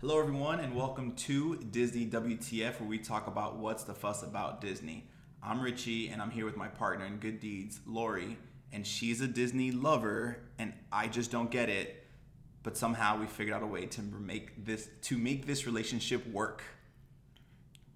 Hello, everyone, and welcome to Disney WTF, where we talk about what's the fuss about Disney. I'm Richie, and I'm here with my partner in good deeds, Lori, and she's a Disney lover, and I just don't get it. But somehow we figured out a way to make this to make this relationship work.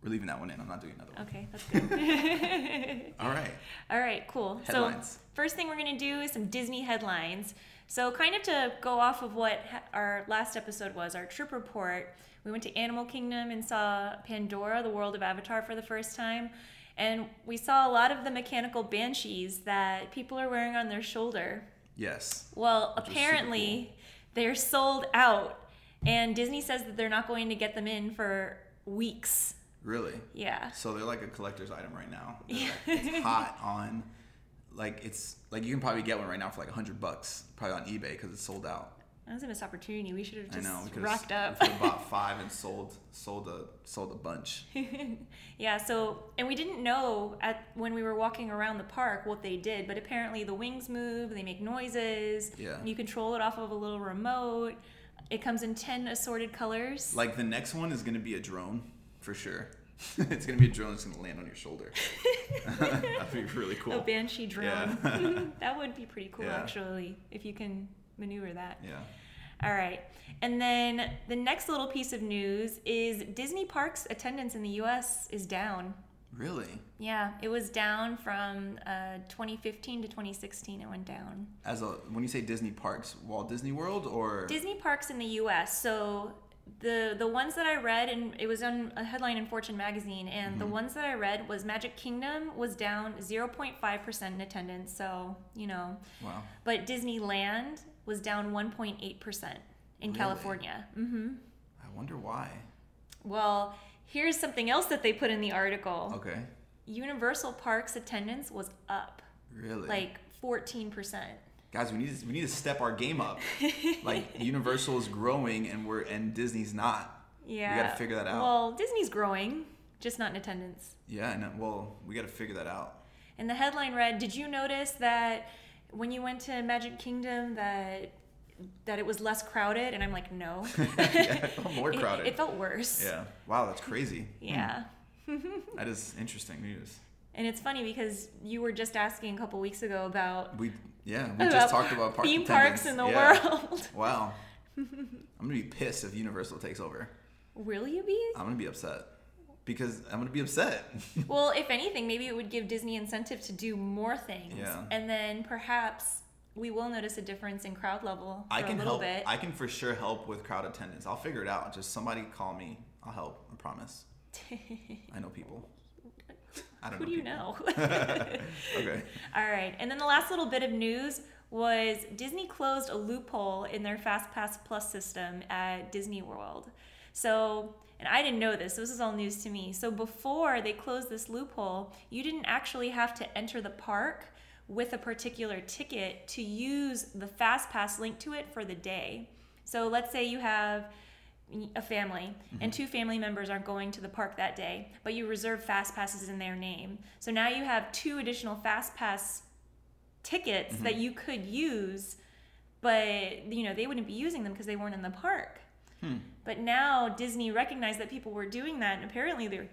We're leaving that one in. I'm not doing another one. Okay, that's good. All right. All right, cool. Headlines. So, first thing we're to do is some Disney headlines. So, kind of to go off of what our last episode was, our trip report, we went to Animal Kingdom and saw Pandora, the world of Avatar, for the first time. And we saw a lot of the mechanical banshees that people are wearing on their shoulder. Yes. Well, Which is super apparently, they're sold out. And Disney says that they're not going to get them in for weeks. Really. Yeah. So they're like a collector's item right now. Like- it's hot on, like it's like you can probably get one right now for like a hundred bucks, probably on eBay because it's sold out. That was a missed opportunity. We should have I just know. We could've- rocked up. We bought five and sold sold a sold a bunch. yeah. So, and we didn't know at when we were walking around the park what they did, but apparently the wings move. They make noises. Yeah. You control it off of a little remote. It comes in ten assorted colors. Like the next one is gonna be a drone for sure. it's gonna be a drone that's gonna land on your shoulder. That'd be really cool. A banshee drone. Yeah. that would be pretty cool, Yeah. actually, if you can maneuver that. yeah. All right. And then the next little piece of news is Disney Parks attendance in the U.S. is down. Really? Yeah, it was down from uh, 2015 to 2016. It went down. As a when you say Disney parks, Walt Disney World or Disney parks in the U.S. So the the ones that I read, and it was on a headline in Fortune magazine, and the ones that I read was Magic Kingdom was down 0.5 percent in attendance. So you know, wow. but Disneyland was down 1.8 percent in Really? California. hmm I wonder why. Well, here's something else that they put in the article. Okay. Universal Parks attendance was up Really? like 14 percent. Guys, we need to, we need to step our game up. like Universal is growing and we're and Disney's not. Yeah. We gotta figure that out. Well, Disney's growing, just not in attendance. Yeah, know. Well, we got to figure that out. And the headline read, "Did you notice that when you went to Magic Kingdom that that it was less crowded?" And I'm like, "No." yeah, it felt more crowded. It, felt worse. yeah. Wow, that's crazy. Hmm. Yeah. That is interesting news. And it's funny because you were just asking a couple weeks ago about, We yeah, we just talked about park theme parks in the Yeah. world. Wow. I'm gonna be pissed if Universal takes over. Will you be? I'm gonna be upset because I'm gonna be upset. Well, if anything, maybe it would give Disney incentive to do more things. Yeah. And then perhaps we will notice a difference in crowd level I can a little help. bit. I can for sure help with crowd attendance. I'll figure it out. Just somebody call me. I'll help. I promise. I know people. I don't Who know do you know? Okay. All right. And then the last little bit of news was Disney closed a loophole in their FastPass Plus system at Disney World. So, and I didn't know this, this is all news to me. So, before they closed this loophole, you didn't actually have to enter the park with a particular ticket to use the FastPass link to it for the day. So, let's say you have a family and mm-hmm. two family members aren't going to the park that day but you reserve fast passes in their name so now you have two additional fast pass tickets that mm-hmm. you could use but you know they wouldn't be using them because they weren't in the park hmm. but now disney recognized that people were doing that and apparently they were,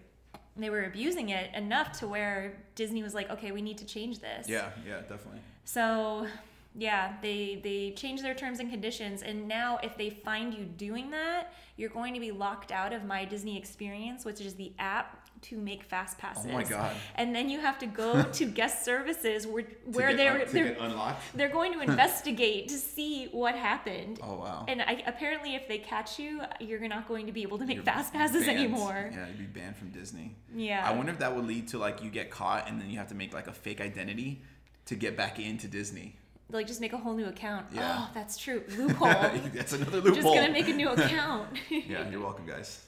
they were abusing it enough to where disney was like okay we need to change this Yeah. Yeah. Definitely. so yeah, they they change their terms and conditions, and now if they find you doing that, you're going to be locked out of My Disney Experience, which is the app to make fast passes. Oh my God. And then you have to go to guest services where where they're un- they're get unlocked. they're going to investigate to see what happened. Oh wow. And I, apparently, if they catch you, you're not going to be able to make You're fast passes banned. anymore. Yeah, you'd be banned from Disney. Yeah. I wonder if that would lead to like you get caught and then you have to make like a fake identity to get back into Disney. Like just make a whole new account. Yeah. Oh, that's true. Loophole. That's another loophole. just gonna make a new account. yeah, you're welcome, guys.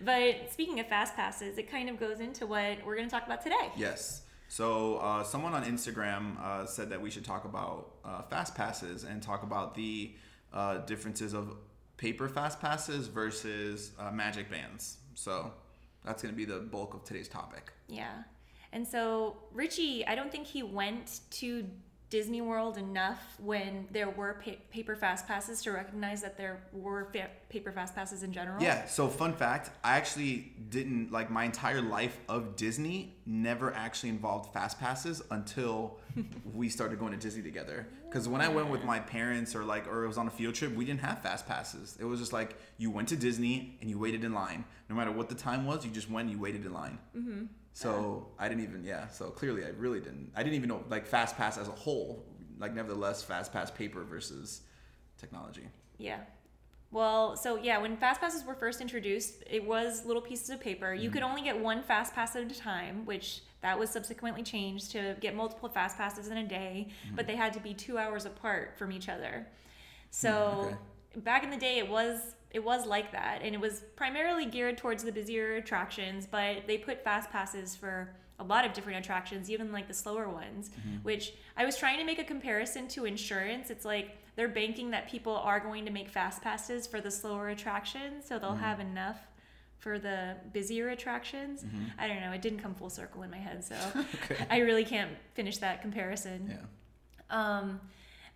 But speaking of fast passes, it kind of goes into what we're to talk about today. Yes. So uh, someone on Instagram uh, said that we should talk about uh, fast passes and talk about the uh, differences of paper fast passes versus uh, magic bands. So that's to be the bulk of today's topic. Yeah. And so Richie, I don't think he went to Disney World enough when there were pa- paper fast passes to recognize that there were fa- paper fast passes in general? Yeah. So fun fact, I actually didn't like my entire life of Disney never actually involved fast passes until we started going to Disney together. Because when I went with my parents or like or it was on a field trip, we didn't have fast passes. It was just like you went to Disney and you waited in line. No matter what the time was, you just went. and You waited in line. Mm-hmm. So I didn't even yeah. So clearly I really didn't. I didn't even know like fast pass as a whole. Like nevertheless, fast pass paper versus technology. Yeah. Well, so yeah, when fast passes were first introduced, it was little pieces of paper. You could mm-hmm. only get one fast pass at a time, which that was subsequently changed to get multiple fast passes in a day, mm-hmm. but they had to be 2 hours apart from each other. Mm, so, back in the day it was it was like that and it was primarily geared towards the busier attractions, but they put fast passes for a lot of different attractions, even like the slower ones, mm-hmm. which I was trying to make a comparison to insurance. It's like they're banking that people are going to make fast passes for the slower attractions, so they'll mm-hmm. have enough for the busier attractions. Mm-hmm. I don't know, it didn't come full circle in my head, so I really can't finish that comparison. Yeah. Um,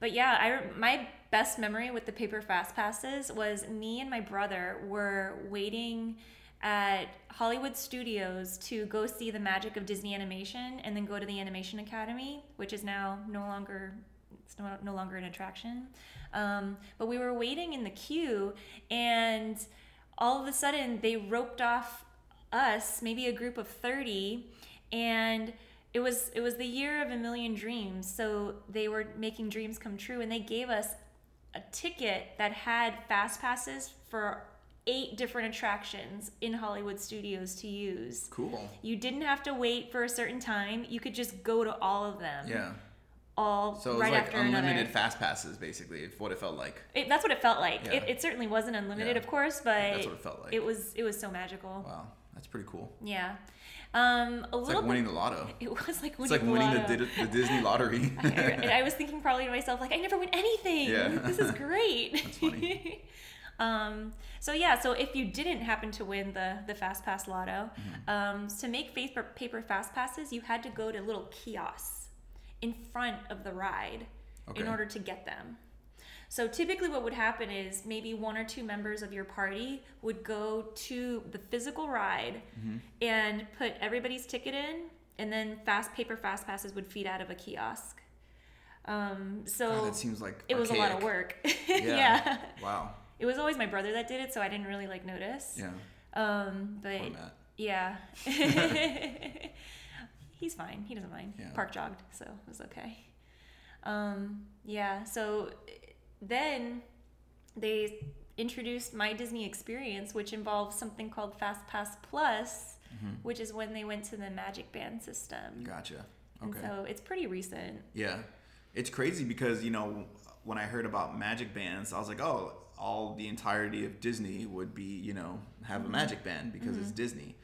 but yeah, I my best memory with the paper fast passes was me and my brother were waiting at Hollywood Studios to go see the magic of Disney animation and then go to the Animation Academy, which is now no longer it's no, no longer an attraction. Um, but we were waiting in the queue and all of a sudden they roped off us, maybe a group of 30, and it was it was the year of a million dreams. So they were making dreams come true and they gave us a ticket that had fast passes for eight different attractions in Hollywood studios to use. Cool. You didn't have to wait for a certain time. You could just go to all of them. Yeah. All So it was right like unlimited another. fast passes, basically, what it felt like. It, that's what it felt like. Yeah. It, it certainly wasn't unlimited, Yeah. of course, but That's what it felt like. it was it was so magical. Wow, that's pretty cool. Yeah. Um, a It's little like winning bit, the lotto. It was like winning, It's like winning the, lotto. Di- the Disney lottery. I, and I was thinking probably to myself, like, I never win anything. Yeah. This is great. That's funny. um, so yeah, so if you didn't happen to win the the fast pass lotto, Mm-hmm. um, to make paper paper fast passes, you had to go to little kiosks in front of the ride in order to get them. So typically, what would happen is maybe one or two members of your party would go to the physical ride Mm-hmm. and put everybody's ticket in, and then fast paper fast passes would feed out of a kiosk. Um, so God, that seems like it was a lot of work. Yeah. yeah. Wow. It was always my brother that did it, so I didn't really like notice. Yeah. Um, but yeah. He's fine. He doesn't mind. Yeah. Park jogged, so it was okay. Um, yeah, so then they introduced My Disney Experience, which involves something called Fast Pass Plus, Mm-hmm. which is when they went to the Magic Band system. Gotcha. And Okay. so it's pretty recent. Yeah. It's crazy because, you know, when I heard about magic bands, I was like, oh, all the entirety of Disney would be, you know, have a magic band because it's Disney.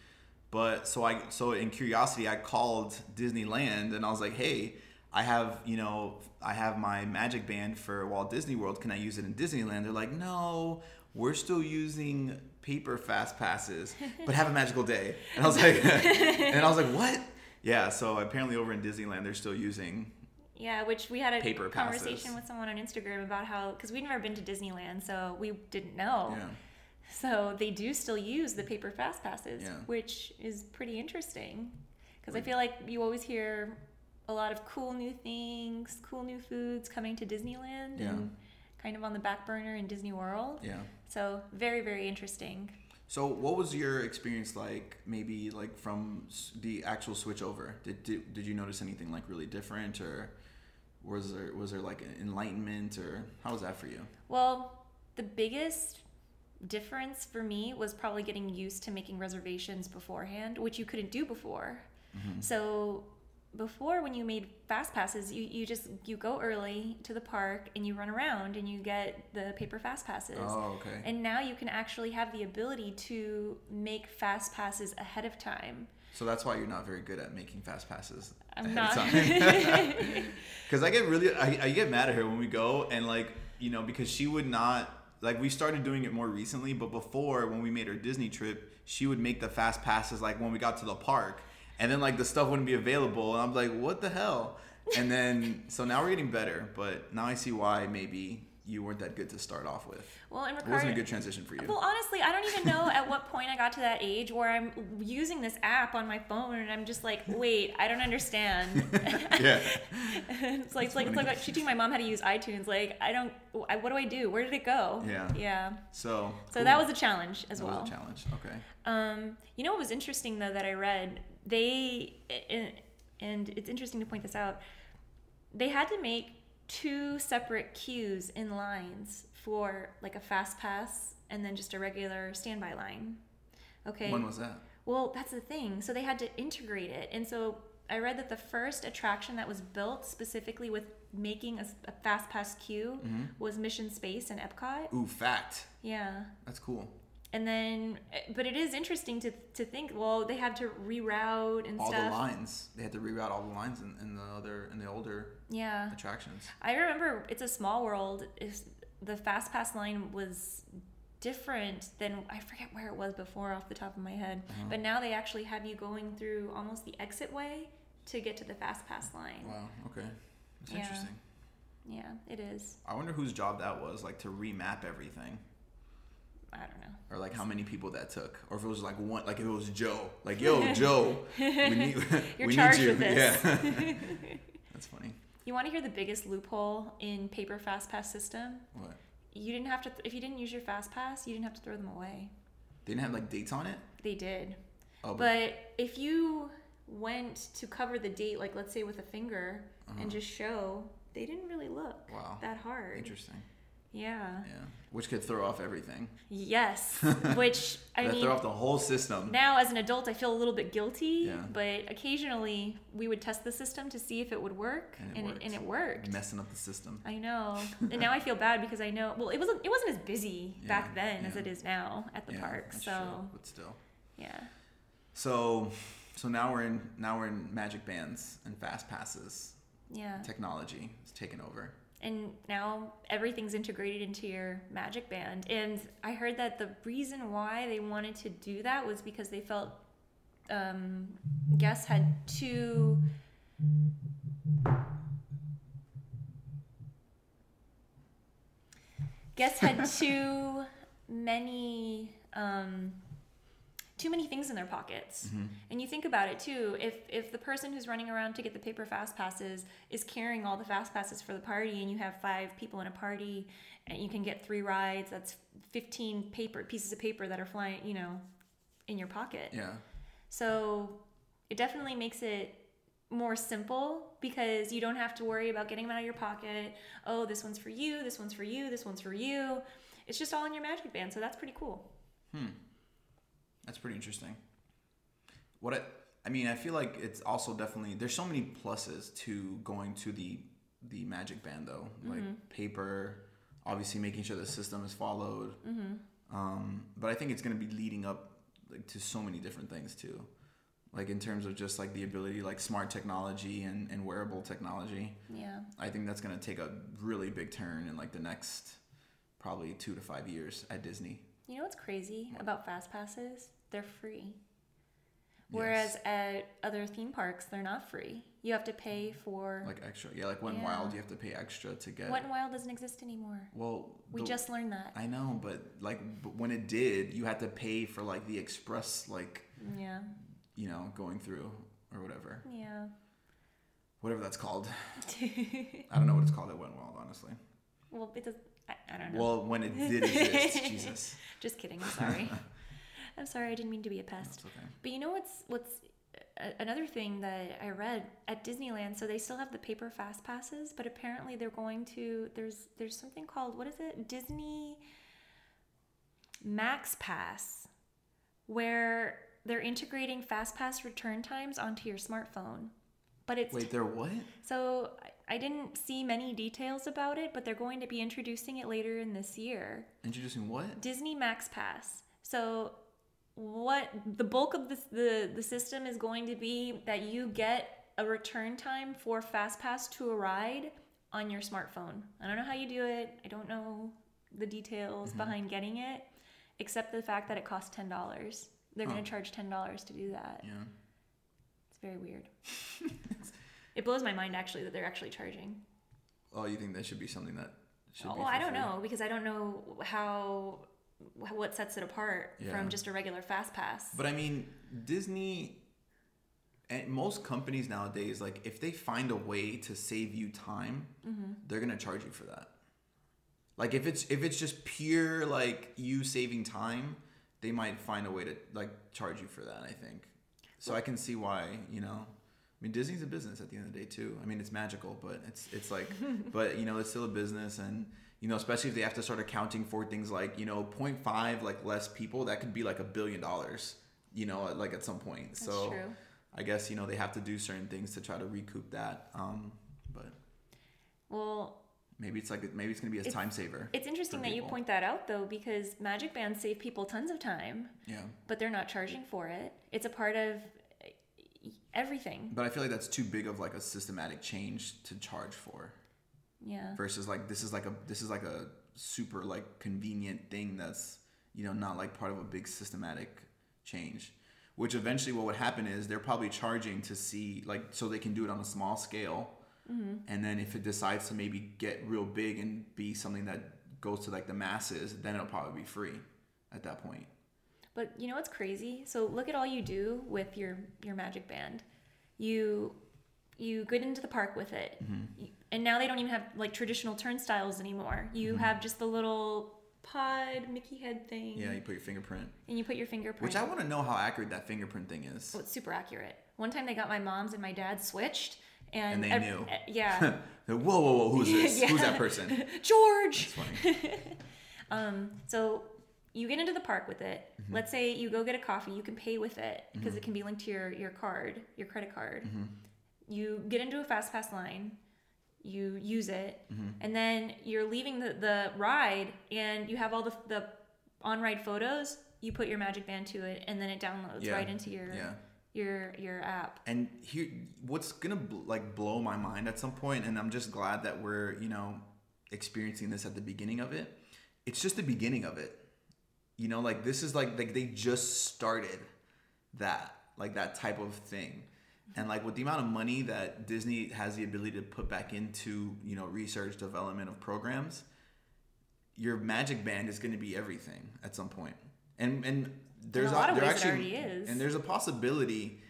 But so I so in curiosity I called Disneyland and I was like, "Hey, I have, you know, I have my magic band for Walt Disney World. Can I use it in Disneyland?" They're like, "No, we're still using paper fast passes, but have a magical day." And I was like and I was like, "What?" Yeah, so apparently over in Disneyland they're still using Yeah, which we had a Paper conversation passes. with someone on Instagram about how because we'd never been to Disneyland, so we didn't know. yeah. So they do still use the paper fast passes, Yeah. which is pretty interesting. Because I feel like you always hear a lot of cool new things, cool new foods coming to Disneyland Yeah. and kind of on the back burner in Disney World. Yeah. So very, very interesting. So, what was your experience like? Maybe like from the actual switch over. Did, did did you notice anything like really different, or was there was there like an enlightenment, or how was that for you? Well, the biggest difference for me was probably getting used to making reservations beforehand, which you couldn't do before. Mm-hmm. So before when you made fast passes, you, you just you go early to the park and you run around and you get the paper fast passes. Oh, okay. And now you can actually have the ability to make fast passes ahead of time. So that's why you're not very good at making fast passes. I'm ahead of not. time. Because I get really, I, I get mad at her when we go and like, you know, because she would not, like we started doing it more recently, but before when we made our Disney trip, she would make the fast passes like when we got to the park. And then like the stuff wouldn't be available. And I'm like, what the hell? and then so now we're getting better, but now I see why maybe you weren't that good to start off with. Well, in It wasn't a good transition for you. Well, honestly, I don't even know at what point I got to that age where I'm using this app on my phone and I'm just like, wait, I don't understand. yeah. it's like it's like, it's like teaching my mom how to use iTunes. Like, I don't. I, what do I do? Where did it go? Yeah. Yeah. So So cool. that was a challenge as That well. was a challenge. Okay. Um, you know what was interesting though that I read? They and- and it's interesting to point this out. They had to make two separate queues in lines for like a fast pass and then just a regular standby line. Okay. When was that? Well, that's the thing. So they had to integrate it. And so I read that the first attraction that was built specifically with making a fast pass queue Mm-hmm. was Mission Space and Epcot. Ooh, fact. Yeah. That's cool. And then, eh, but it is interesting to, to think, well, they had to reroute and All stuff. the lines. They had to reroute all the lines in, in the other in the older Yeah. attractions. I remember It's a Small World. Is the Fast Pass line was different than I forget where it was before off the top of my head. Uh-huh. But now they actually have you going through almost the exit way to get to the Fast Pass line. Wow. Okay. That's Yeah. interesting. Yeah, it is. I wonder whose job that was, like to remap everything, I don't know. or like how many people that took, or if it was like one, like if it was Joe, like yo Joe, we need, You're we charged need you. with this. Yeah. That's funny. You want to hear the biggest loophole in paper Fast Pass system? What? You didn't have to. If you didn't use your Fast Pass, you didn't have to throw them away. They didn't have like dates on it. They did. Oh, but, But if you went to cover the date, like let's say with a finger, and just show, they didn't really look Uh-huh. wow, that hard. interesting. Yeah. Yeah, which could throw off everything. Yes. Which I mean, throw off the whole system. now as an adult, I feel a little bit guilty. Yeah. But occasionally, we would test the system to see if it would work, And it and worked. it, and it worked. Messing up the system. I know, and now I feel bad because I know. Well, it wasn't. It wasn't as busy Yeah, back then as it is now at the yeah, park. So true, but still. yeah. So, so now we're in now we're in magic bands and fast passes. Yeah. Technology is taking over. And now everything's integrated into your magic band. And i heard that the reason why they wanted to do that was because they felt um, guests had too guests had too many um, too many things in their pockets mm-hmm. and you think about it too if if the person who's running around to get the paper fast passes is carrying all the fast passes for the party and you have five people in a party and you can get three rides that's 15 paper pieces of paper that are flying you know in your pocket Yeah. so it definitely makes it more simple because you don't have to worry about getting them out of your pocket. Oh, this one's for you, this one's for you, this one's for you. It's just all in your magic band, so that's pretty cool. Hmm. That's pretty interesting. What I, I mean, I feel like it's also definitely there's so many pluses to going to the the magic band though, like paper, obviously making sure the system is followed. Um, but I think it's going to be leading up like to so many different things too, like in terms of just like the ability, like smart technology and, and wearable technology. Yeah. I think that's going to take a really big turn in like the next probably two to five years at Disney. You know what's crazy about fast passes? They're free. Whereas at other theme parks, they're not free. You have to pay for. like extra yeah like when Yeah. wild you have to pay extra to get Wet Wild doesn't exist anymore. well We the- just learned that. i know but like but when it did you had to pay for like the express like Yeah. you know going through or whatever Yeah. whatever that's called i don't know what it's called at wet wild honestly well, it does. I, I don't know. well when it did exist jesus Just kidding. Sorry. I'm sorry. I didn't mean to be a pest. okay But you know what's what's another thing that I read at Disneyland? So they still have the paper fast passes, but apparently they're going to there's there's something called what is it? Disney Max Pass, where they're integrating fast pass return times onto your smartphone. But it's wait they're what so I- I didn't see many details about it, but they're going to be introducing it later in this year. introducing what Disney Max Pass. So what the bulk of this the the system is going to be that you get a return time for Fast Pass to a ride on your smartphone. I don't know how you do it. I don't know the details mm-hmm. behind getting it, except the fact that it costs ten dollars. They're Huh. going to charge ten dollars to do that. yeah It's very weird. It blows my mind actually that they're actually charging. Oh, you think that should be something that should oh, be Oh, I don't know because I don't know how what sets it apart Yeah. from just a regular fast pass. But I mean, Disney and most companies nowadays, like if they find a way to save you time, Mm-hmm. they're gonna charge you for that. Like if it's if it's just pure like you saving time, they might find a way to like charge you for that. I think. So I can see why you know. I mean, Disney's a business at the end of the day too. I mean, it's magical, but it's it's like, but you know, it's still a business, and you know, especially if they have to start accounting for things like you know, 0.5 like less people, that could be like a billion dollars. You know, like at some point. That's so true. I guess you know they have to do certain things to try to recoup that. Um, but Well, maybe it's like maybe it's gonna be a time saver. it's interesting that you point that out though because Magic Bands save people tons of time, Yeah, but they're not charging for it. It's a part of everything. but I feel like that's too big of like a systematic change to charge for. Yeah. versus like this is like a this is like a super like convenient thing that's you know not like part of a big systematic change which eventually what would happen is they're probably charging to see like so they can do it on a small scale mm-hmm. and then if it decides to maybe get real big and be something that goes to like the masses then it'll probably be free at that point But you know what's crazy? So look at all you do with your your magic band. You you get into the park with it, Mm-hmm. And now they don't even have like traditional turnstiles anymore. You Mm-hmm. have just the little pod Mickey head thing, yeah you put your fingerprint and you put your fingerprint. which i want to know how accurate that fingerprint thing is Oh, it's super accurate. One time they got my mom's and my dad switched, and, And they ev- knew. yeah, whoa whoa whoa who's this who's that person George. it's funny Um, so you get into the park with it. Mm-hmm. Let's say you go get a coffee, you can pay with it because it can be linked to your, your card, your credit card. Mm-hmm. You get into a fast pass line, you use it, Mm-hmm. and then you're leaving the, the ride and you have all the, the on ride photos. You put your magic band to it, and then it downloads Yeah. right into your yeah your your app. and here what's gonna bl- like blow my mind at some point and i'm just glad that we're you know experiencing this at the beginning of it it's just the beginning of it you know like this is like like they just started that like that type of thing and like with the amount of money that disney has the ability to put back into you know research development of programs your magic band is going to be everything at some point and and there's a lot of there actually and there's a possibility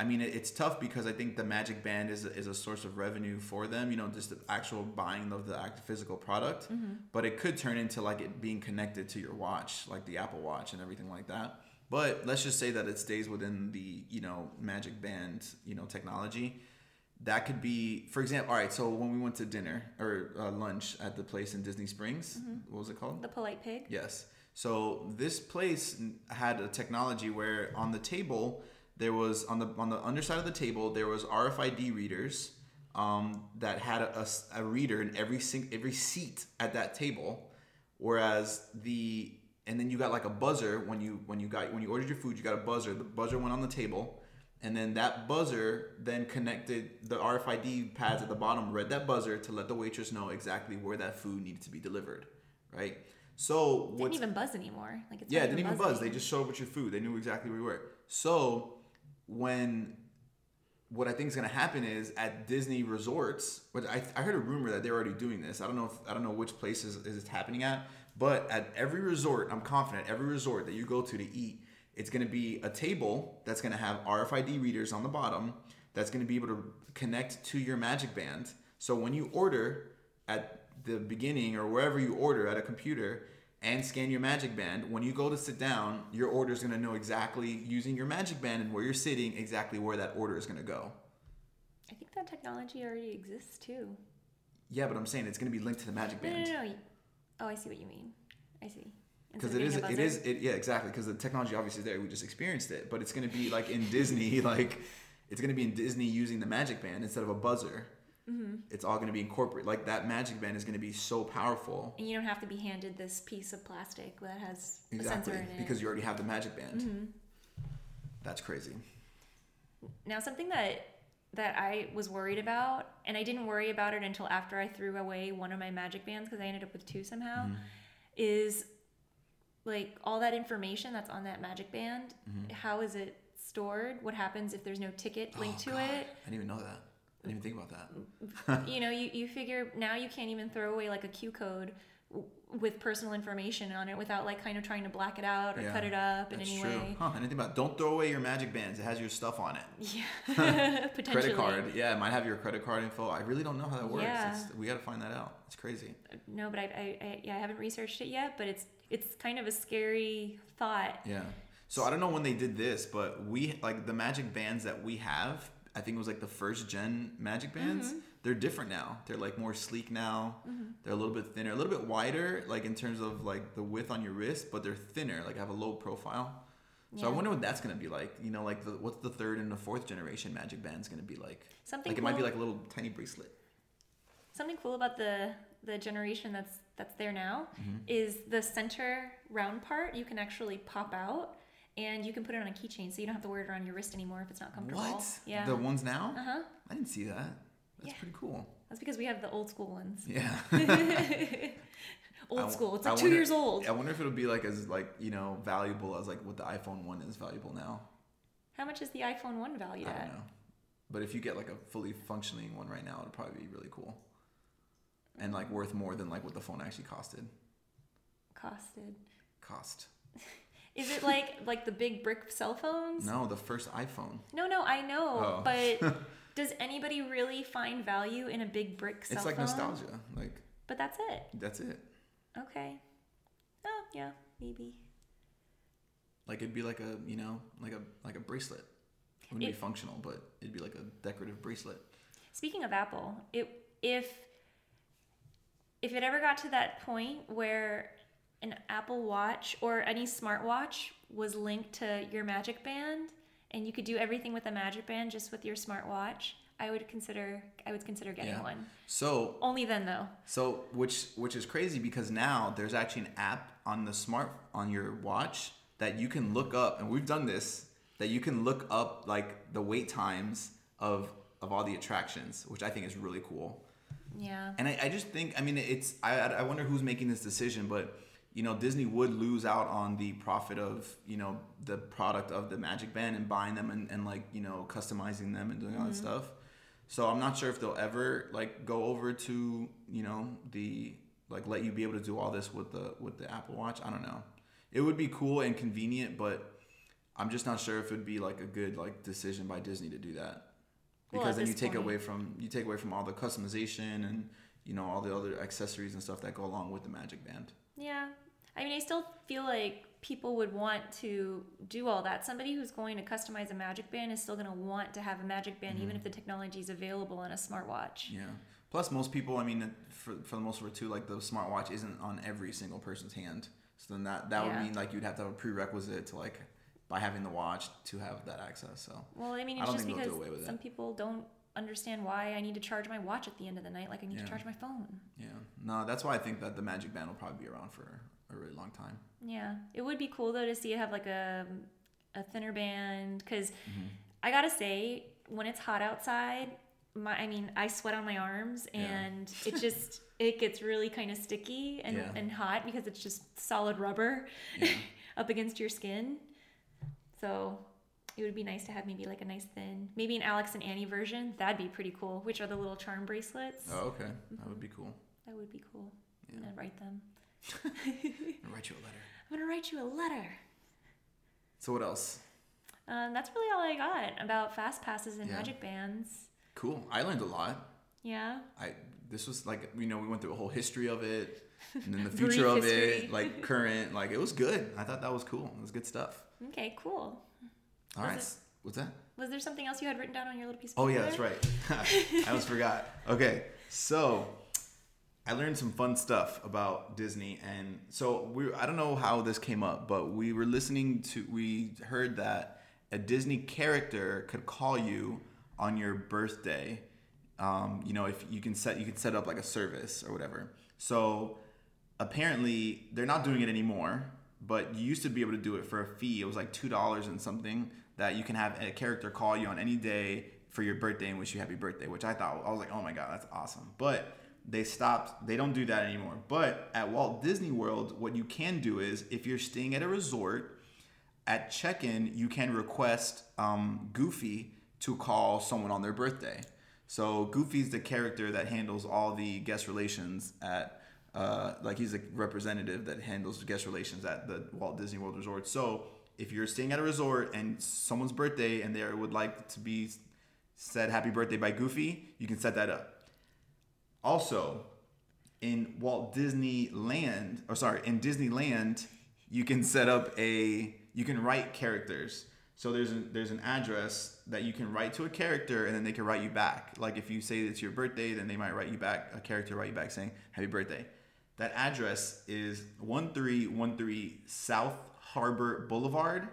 I mean, it's tough because I think the Magic Band is, is a source of revenue for them, you know, just the actual buying of the act physical product. Mm-hmm. But it could turn into like it being connected to your watch, like the Apple Watch and everything like that. But let's just say that it stays within the, you know, Magic Band, you know, technology. That could be, for example, all right, so when we went to dinner or uh, lunch at the place in Disney Springs, Mm-hmm. what was it called? The polite pig. Yes. So this place had a technology where on the table there was on the on the underside of the table there was RFID readers um, that had a reader in every sing, every seat at that table, whereas the and then you got like a buzzer when you when you got when you ordered your food you got a buzzer the buzzer went on the table and then that buzzer then connected the RFID pads at the bottom read that buzzer to let the waitress know exactly where that food needed to be delivered right so Didn't even buzz anymore. Like it's yeah, it didn't even buzz. They just showed up with your food. They knew exactly where you were. So when what I think is going to happen is at Disney resorts, but I, I heard a rumor that they're already doing this. I don't know if I don't know which places is it happening at, but at every resort, I'm confident every resort that you go to to eat, it's going to be a table that's going to have RFID readers on the bottom that's going to be able to connect to your Magic Band. So when you order at the beginning or wherever you order at a computer and scan your Magic Band, when you go to sit down, your order is going to know exactly using your Magic Band and where you're sitting exactly where that order is going to go. I think that technology already exists too. Yeah, but I'm saying it's going to be linked to the Magic No, no, Band no, no. Oh, I see what you mean. I see. because it is a it is it yeah exactly because the technology obviously is there. We just experienced it, but it's going to be like in Disney like it's going to be in Disney using the Magic Band instead of a buzzer. Mm-hmm. It's all going to be incorporated. Like that Magic Band is going to be so powerful. And you don't have to be handed this piece of plastic that has a Exactly, sensor in it. because you already have the Magic Band. Mm-hmm. That's crazy. Now, something that that I was worried about, and I didn't worry about it until after I threw away one of my magic bands because I ended up with two somehow, Mm-hmm. is like all that information that's on that magic band. Mm-hmm. How is it stored? What happens if there's no ticket linked Oh, to God, it? I didn't even know that. I didn't even think about that. you know, you, you figure now you can't even throw away like a Q code with personal information on it without like kind of trying to black it out or Yeah, cut it up in any true. way. Huh, think about. Don't throw away your magic bands. It has your stuff on it. Yeah, potentially. Credit card. Yeah, it might have your credit card info. I really don't know how that works. Yeah. It's, we got to find that out. It's crazy. No, but I, I, I, yeah, I haven't researched it yet. But it's it's kind of a scary thought. Yeah. So I don't know when they did this, but we like the magic bands that we have. I think it was like the first gen magic bands. Mm-hmm. They're different now. They're like more sleek now. They're a little bit thinner, a little bit wider, like in terms of like the width on your wrist, but they're thinner. Like have a low profile. So I wonder what that's gonna be like. You know, like the, what's the third and the fourth generation magic bands gonna be like? Something like it might be like a little tiny bracelet. Something cool about the the generation that's that's there now Mm-hmm. is the center round part you can actually pop out and you can put it on a keychain so you don't have to wear it around your wrist anymore if it's not comfortable. What? Yeah. The ones now? uh huh. I didn't see that. That's Yeah. pretty cool. That's because we have the old school ones. Yeah. Old I school. It's I like two wonder- years old. I wonder if it'll be like as like you know valuable as like what the iPhone one is valuable now. How much is the iPhone one valued I don't know, but if you get like a fully functioning one right now, it'll probably be really cool, and like worth more than like what the phone actually costed. Costed. Cost. Is it like like the big brick cell phones? No, the first iPhone. No, no, I know, Oh. but does anybody really find value in a big brick cell It's like phone? nostalgia. Like But that's it. that's it. Okay. Oh yeah, maybe. Like it'd be like a you know like a like a bracelet. It wouldn't It- be functional, but it'd be like a decorative bracelet. Speaking of Apple, it if if it ever got to that point where an Apple Watch or any smartwatch was linked to your Magic Band and you could do everything with a Magic Band just with your smartwatch, I would consider I would consider getting Yeah. one. So Only then though. So which which is crazy because now there's actually an app on the smart on your watch that you can look up and we've done this that you can look up like the wait times of of all the attractions, which I think is really cool. Yeah. And I, I just think I mean it's I I wonder who's making this decision, but you know Disney would lose out on the profit of you know the product of the Magic Band and buying them and, and like you know customizing them and doing all that mm-hmm. stuff. So I'm not sure if they'll ever like go over to you know the like let you be able to do all this with the with the Apple Watch. I don't know. It would be cool and convenient, but I'm just not sure if it'd be like a good like decision by Disney to do that because at then you take point- away from you take away from all the customization and you know all the other accessories and stuff that go along with the Magic Band. Yeah. I mean, I still feel like people would want to do all that. Somebody who's going to customize a Magic Band is still going to want to have a Magic Band, Mm-hmm. even if the technology is available on a smartwatch. Yeah. Plus, most people, I mean, for, for the most part, too, like the smartwatch isn't on every single person's hand. So then that that Yeah. would mean like you'd have to have a prerequisite to like by having the watch to have that access. So Well, I mean, it's don't just because away with some it. people don't understand why I need to charge my watch at the end of the night, like I need Yeah. to charge my phone. yeah, no, that's why I think that the Magic Band will probably be around for a really long time. Yeah, it would be cool though to see it have like a a thinner band because Mm-hmm. I gotta say when it's hot outside, my I mean I sweat on my arms Yeah. and it just it gets really kind of sticky and, Yeah. and hot because it's just solid rubber Yeah. up against your skin. So it would be nice to have maybe like a nice thin, maybe an Alex and Ani version. That'd be pretty cool. Which are the little charm bracelets? Oh, okay, that would be cool. That would be cool. Yeah. gonna write them. I'll write you a letter. I'm gonna write you a letter. So what else? Um, that's really all I got about fast passes and Yeah. magic bands. Cool. I learned a lot. Yeah. I this was like you know we went through a whole history of it and then the future of history. it like current like it was good i thought that was cool it was good stuff Okay, cool. all Was right it- what's that Was there something else you had written down on your little piece of paper? oh yeah that's right i almost forgot okay so i learned some fun stuff about disney and so we i don't know how this came up but we were listening to we heard that a disney character could call you on your birthday. Um, you know if you can set you can set up like a service or whatever. So apparently they're not doing it anymore but you used to be able to do it for a fee. It was like two dollars and something that you can have a character call you on any day for your birthday and wish you happy birthday which i thought i was like oh my god that's awesome. But they stopped they don't do that anymore but at walt disney world what you can do is if you're staying at a resort at check-in you can request um, goofy to call someone on their birthday So Goofy's the character that handles all the guest relations at, uh, like he's a representative that handles guest relations at the Walt Disney World Resort. So if you're staying at a resort and someone's birthday and they would like to be said happy birthday by Goofy, you can set that up. Also, in Walt Disneyland, or sorry, in Disneyland, you can set up a you can write characters. So there's an, there's an address that you can write to a character, and then they can write you back. Like if you say it's your birthday, then they might write you back a character write you back saying happy birthday. That address is 1313 South Harbor Boulevard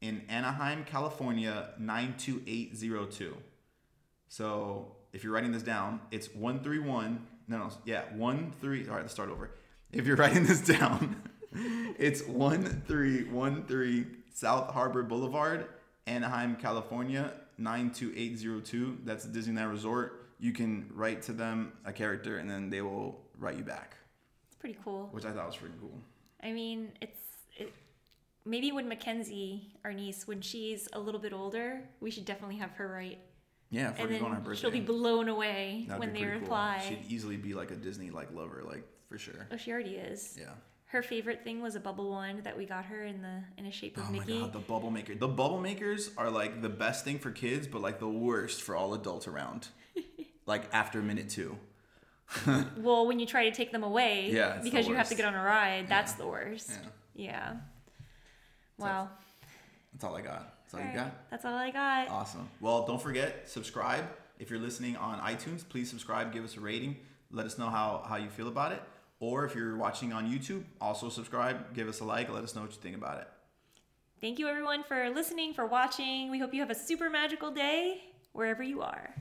in Anaheim, California 92802. So if you're writing this down, it's 131. No, no, yeah, 13. All right, let's start over. If you're writing this down, it's 1313 South Harbor Boulevard, Anaheim, California 92802. That's the Disneyland Resort. You can write to them a character and then they will write you back, It's pretty cool. which I thought was pretty cool. I mean, it's it, maybe when Mackenzie, our niece, when she's a little bit older, we should definitely have her write, Yeah, for and on her then birthday. she'll be blown away That'd when be they pretty cool. reply. She'd easily be like a Disney like lover, like for sure. Oh, she already is. Yeah. Her favorite thing was a bubble wand that we got her in the in a shape of Oh Mickey. my god, the bubble maker. The bubble makers are like the best thing for kids, but like the worst for all adults around. like after a minute two. Well, when you try to take them away, Yeah, because you have to get on a ride, that's Yeah. the worst. Yeah. Yeah. Wow. That's all I got. That's all All you got. That's all I got. Awesome. Well, don't forget, subscribe. If you're listening on iTunes, please subscribe, give us a rating, let us know how, how you feel about it. Or if you're watching on YouTube, also subscribe, give us a like, let us know what you think about it. Thank you everyone for listening, for watching. We hope you have a super magical day wherever you are.